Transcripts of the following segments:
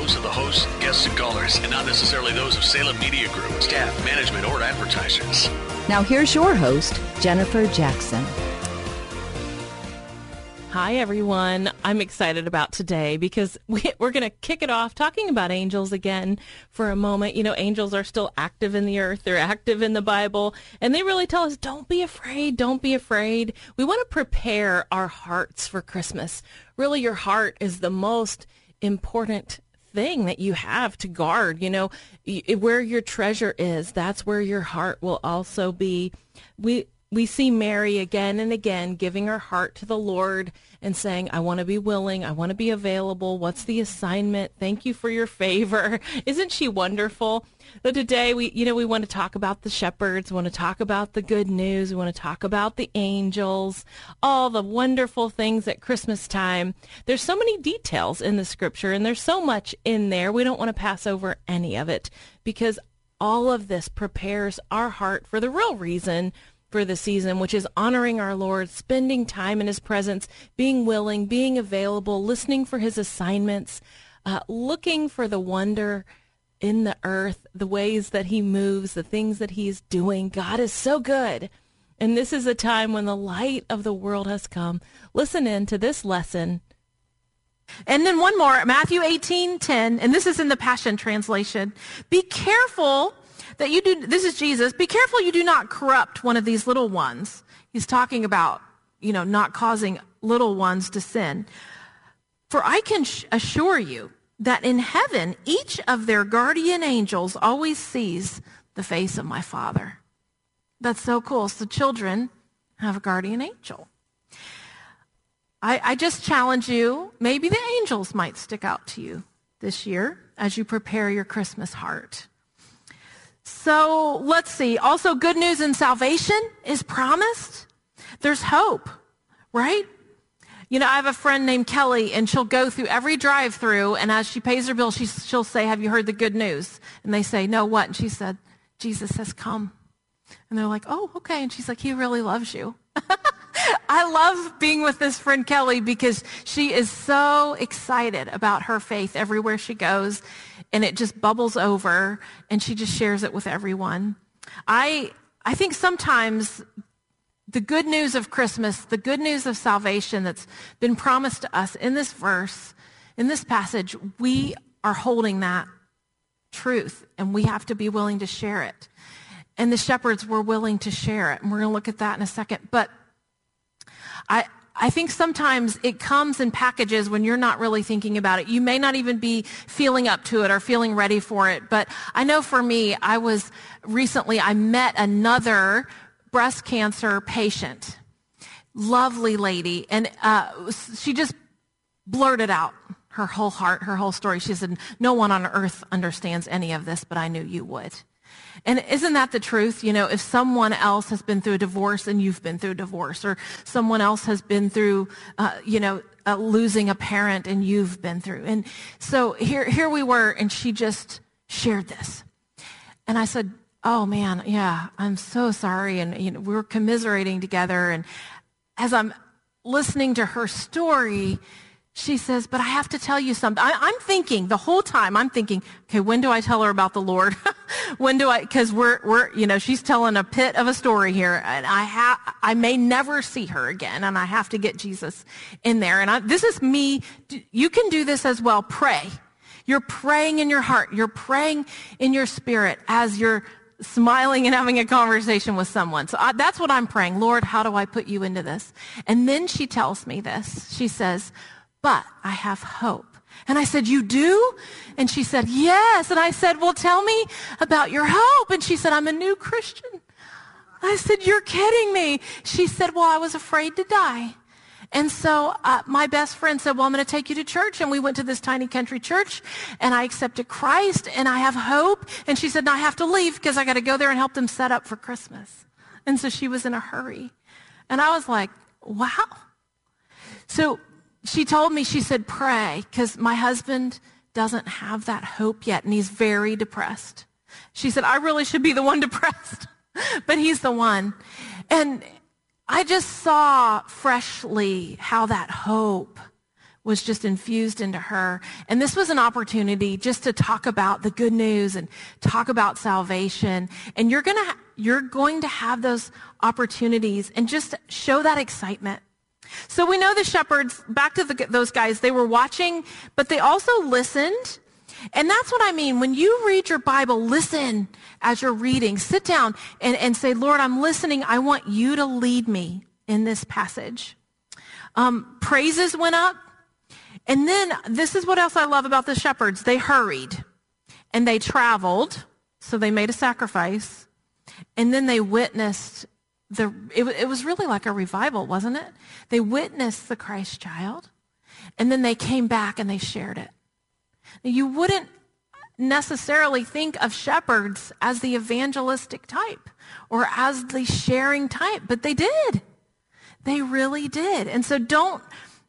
of the hosts, guests, and and not necessarily those of Salem Media Group, staff, management, or advertisers. Now here's your host, Jennifer Jackson. Hi, everyone. I'm excited about today because we, are going to kick it off talking about angels again for a moment. You know, angels are still active in the earth. They're active in the Bible and they really tell us, don't be afraid. Don't be afraid. We want to prepare our hearts for Christmas. Really, your heart is the most important thing that you have to guard. You know, where your treasure is, that's where your heart will also be. We, we see Mary again and again giving her heart to the Lord and saying, I want to be willing. I want to be available. What's the assignment? Thank you for your favor. Isn't she wonderful? So today we, you know, we want to talk about the shepherds. We want to talk about the good news. We want to talk about the angels, all the wonderful things at Christmas time. There's so many details in the scripture and there's so much in there. We don't want to pass over any of it because all of this prepares our heart for the real reason for the season, which is honoring our Lord, spending time in his presence, being willing, being available, listening for his assignments, uh, looking for the wonder in the earth, the ways that he moves, the things that he's doing. God is so good. And this is a time when the light of the world has come. Listen in to this lesson. And then one more, Matthew 18, 10, and this is in the Passion Translation. Be careful that you do, this is Jesus, be careful you do not corrupt one of these little ones. He's talking about, you know, not causing little ones to sin. For I can assure you that in heaven, each of their guardian angels always sees the face of my Father. That's so cool. So children have a guardian angel. I, I just challenge you, maybe the angels might stick out to you this year as you prepare your Christmas heart. So let's see. Also, good news and salvation is promised. There's hope, right? You know, I have a friend named Kelly, and she'll go through every drive through, and as she pays her bill, she, she'll say, Have you heard the good news? And they say, No, what? And she said, Jesus has come. And they're like, Oh, okay. And she's like, He really loves you. I love being with this friend Kelly because she is so excited about her faith everywhere she goes and it just bubbles over and she just shares it with everyone. I, I think sometimes the good news of Christmas, the good news of salvation that's been promised to us in this verse, in this passage, we are holding that truth and we have to be willing to share it. And the shepherds were willing to share it. And we're going to look at that in a second. But I, I think sometimes it comes in packages when you're not really thinking about it. You may not even be feeling up to it or feeling ready for it. But I know for me, I was recently, I met another breast cancer patient. Lovely lady. And uh, she just blurted out her whole heart, her whole story. She said, no one on earth understands any of this, but I knew you would. And isn't that the truth? You know, if someone else has been through a divorce and you've been through a divorce, or someone else has been through, uh, you know, uh, losing a parent and you've been through. And so here, here we were, and she just shared this. And I said, oh man, yeah, I'm so sorry. And, you know, we were commiserating together. And as I'm listening to her story, she says, but I have to tell you something. I, am thinking the whole time, I'm thinking, okay, when do I tell her about the Lord? when do I, cause we're, we're, you know, she's telling a pit of a story here and I have, I may never see her again and I have to get Jesus in there. And I, this is me. You can do this as well. Pray. You're praying in your heart. You're praying in your spirit as you're smiling and having a conversation with someone. So I, that's what I'm praying. Lord, how do I put you into this? And then she tells me this. She says, but I have hope. And I said, you do? And she said, yes. And I said, well, tell me about your hope. And she said, I'm a new Christian. I said, you're kidding me. She said, well, I was afraid to die. And so uh, my best friend said, well, I'm going to take you to church. And we went to this tiny country church and I accepted Christ and I have hope. And she said, no, I have to leave because I got to go there and help them set up for Christmas. And so she was in a hurry. And I was like, wow. So she told me, she said, pray because my husband doesn't have that hope yet and he's very depressed. She said, I really should be the one depressed, but he's the one. And I just saw freshly how that hope was just infused into her. And this was an opportunity just to talk about the good news and talk about salvation. And you're going to, you're going to have those opportunities and just show that excitement. So we know the shepherds, back to the, those guys, they were watching, but they also listened and that's what I mean. When you read your Bible, listen as you're reading. Sit down and, and say, Lord, I'm listening. I want you to lead me in this passage. Um, praises went up. And then this is what else I love about the shepherds. They hurried and they traveled. So they made a sacrifice. And then they witnessed the, it, it was really like a revival, wasn't it? They witnessed the Christ child. And then they came back and they shared it. You wouldn't necessarily think of shepherds as the evangelistic type or as the sharing type, but they did. They really did. And so don't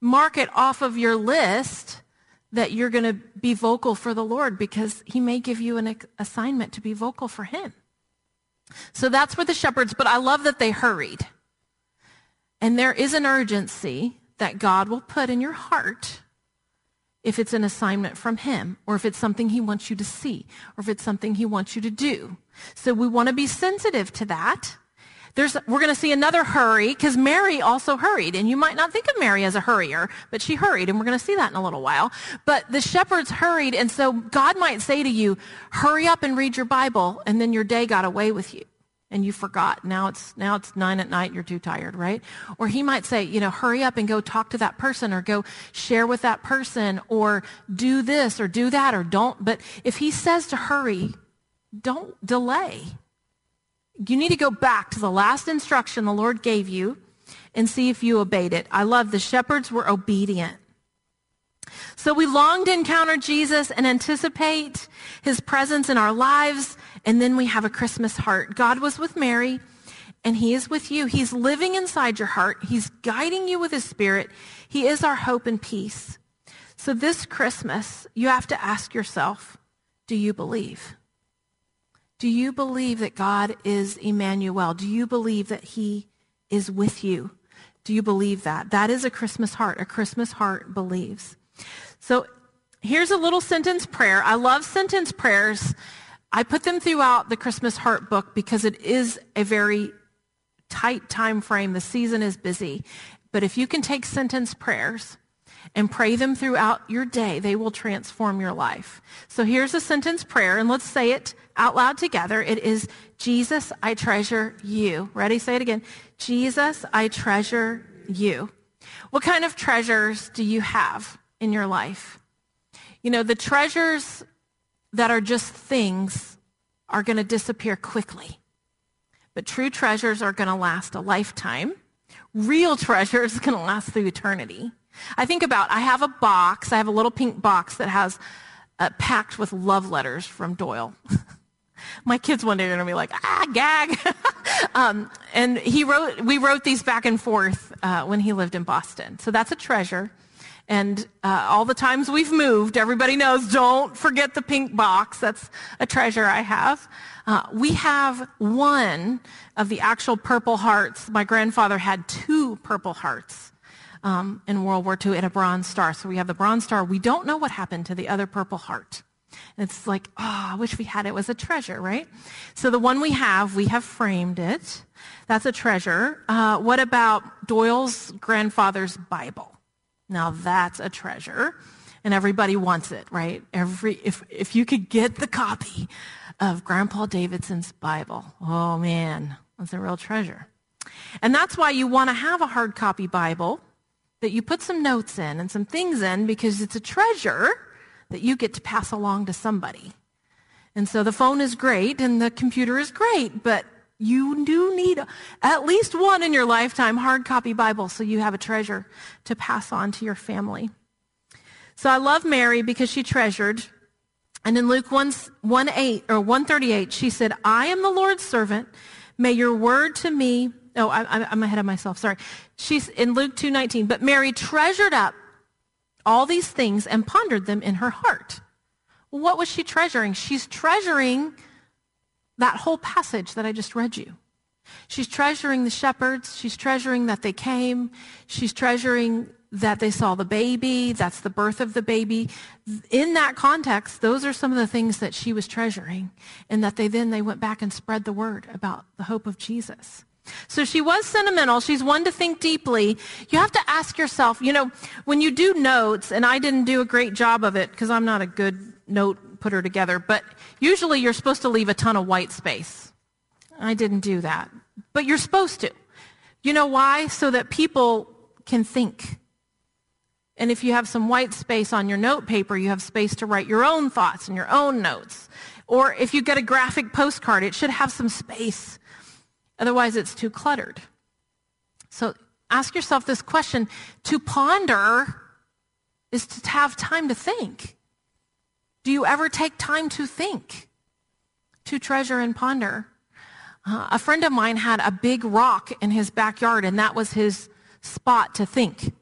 mark it off of your list that you're going to be vocal for the Lord because he may give you an assignment to be vocal for him. So that's where the shepherds, but I love that they hurried. And there is an urgency that God will put in your heart if it's an assignment from him or if it's something he wants you to see or if it's something he wants you to do. So we want to be sensitive to that. There's, we're going to see another hurry because Mary also hurried. And you might not think of Mary as a hurrier, but she hurried. And we're going to see that in a little while. But the shepherds hurried. And so God might say to you, hurry up and read your Bible. And then your day got away with you and you forgot. Now it's, now it's nine at night. You're too tired, right? Or he might say, you know, hurry up and go talk to that person or go share with that person or do this or do that or don't. But if he says to hurry, don't delay. You need to go back to the last instruction the Lord gave you and see if you obeyed it. I love the shepherds were obedient. So we long to encounter Jesus and anticipate his presence in our lives and then we have a Christmas heart. God was with Mary and he is with you. He's living inside your heart. He's guiding you with his spirit. He is our hope and peace. So this Christmas, you have to ask yourself, do you believe? Do you believe that God is Emmanuel? Do you believe that he is with you? Do you believe that? That is a Christmas heart. A Christmas heart believes. So here's a little sentence prayer. I love sentence prayers I put them throughout the Christmas Heart book because it is a very tight time frame. The season is busy. But if you can take sentence prayers and pray them throughout your day, they will transform your life. So here's a sentence prayer, and let's say it out loud together. It is, Jesus, I treasure you. Ready? Say it again. Jesus, I treasure you. What kind of treasures do you have in your life? You know, the treasures that are just things are going to disappear quickly. But true treasures are going to last a lifetime. Real treasures are going to last through eternity. I think about, I have a box, I have a little pink box that has uh, packed with love letters from Doyle. My kids one day are going to be like, ah, gag. um, and he wrote, we wrote these back and forth uh, when he lived in Boston. So that's a treasure. And uh, all the times we've moved, everybody knows, don't forget the pink box. That's a treasure I have. Uh, we have one of the actual Purple Hearts. My grandfather had two Purple Hearts um, in World War II and a Bronze Star. So we have the Bronze Star. We don't know what happened to the other Purple Heart. It's like, oh, I wish we had it. it was a treasure, right? So the one we have, we have framed it. That's a treasure. Uh, what about Doyle's grandfather's Bible? Now that's a treasure and everybody wants it, right? Every, if, if you could get the copy of Grandpa Davidson's Bible. Oh man, that's a real treasure. And that's why you want to have a hard copy Bible that you put some notes in and some things in because it's a treasure that you get to pass along to somebody. And so the phone is great and the computer is great, but you do need at least one in your lifetime hard copy Bible so you have a treasure to pass on to your family. So I love Mary because she treasured. And in Luke 1, 1 8 or 138, she said, I am the Lord's servant. May your word to me, oh, I, am ahead of myself. Sorry. She's in Luke 2, 19, but Mary treasured up all these things and pondered them in her heart. what was she treasuring? She's treasuring that whole passage that I just read you. She's treasuring the shepherds. She's treasuring that they came. She's treasuring that they saw the baby. That's the birth of the baby. In that context, those are some of the things that she was treasuring and that they then they went back and spread the word about the hope of Jesus. So she was sentimental. She's one to think deeply. You have to ask yourself, you know, when you do notes, and I didn't do a great job of it because I'm not a good note putter together, but usually you're supposed to leave a ton of white space. I didn't do that. But you're supposed to. You know why? So that people can think. And if you have some white space on your note paper, you have space to write your own thoughts and your own notes. Or if you get a graphic postcard, it should have some space. Otherwise, it's too cluttered. So ask yourself this question. To ponder is to have time to think. Do you ever take time to think, to treasure and ponder? Uh, a friend of mine had a big rock in his backyard, and that was his spot to think.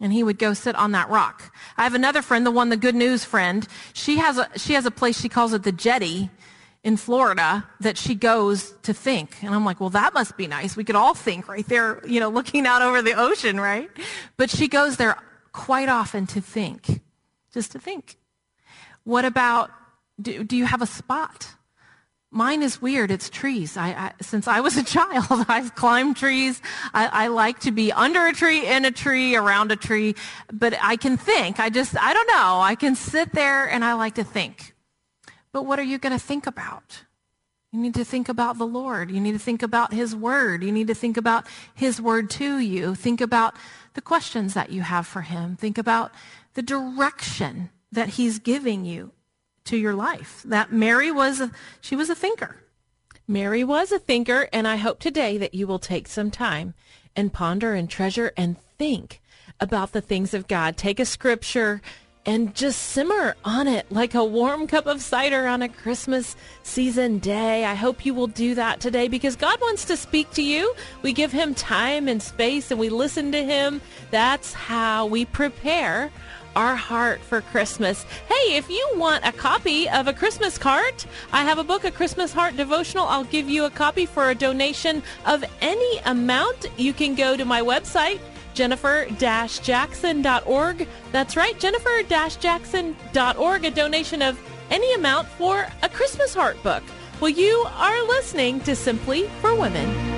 And he would go sit on that rock. I have another friend, the one, the good news friend. She has a, she has a place, she calls it the jetty in Florida that she goes to think. And I'm like, well, that must be nice. We could all think right there, you know, looking out over the ocean, right? But she goes there quite often to think, just to think. What about, do, do you have a spot? Mine is weird. It's trees. I, I, since I was a child, I've climbed trees. I, I, like to be under a tree, in a tree, around a tree. But I can think. I just, I don't know. I can sit there and I like to think. But what are you going to think about? You need to think about the Lord. You need to think about His Word. You need to think about His Word to you. Think about the questions that you have for Him. Think about the direction that he's giving you to your life. That Mary was, a, she was a thinker. Mary was a thinker, and I hope today that you will take some time and ponder and treasure and think about the things of God. Take a scripture and just simmer on it like a warm cup of cider on a Christmas season day. I hope you will do that today because God wants to speak to you. We give him time and space and we listen to him. That's how we prepare our heart for Christmas. Hey, if you want a copy of a Christmas card, I have a book, a Christmas Heart devotional. I'll give you a copy for a donation of any amount. You can go to my website, jennifer-jackson.org. That's right, jennifer-jackson.org, a donation of any amount for a Christmas Heart book. Well, you are listening to Simply for Women.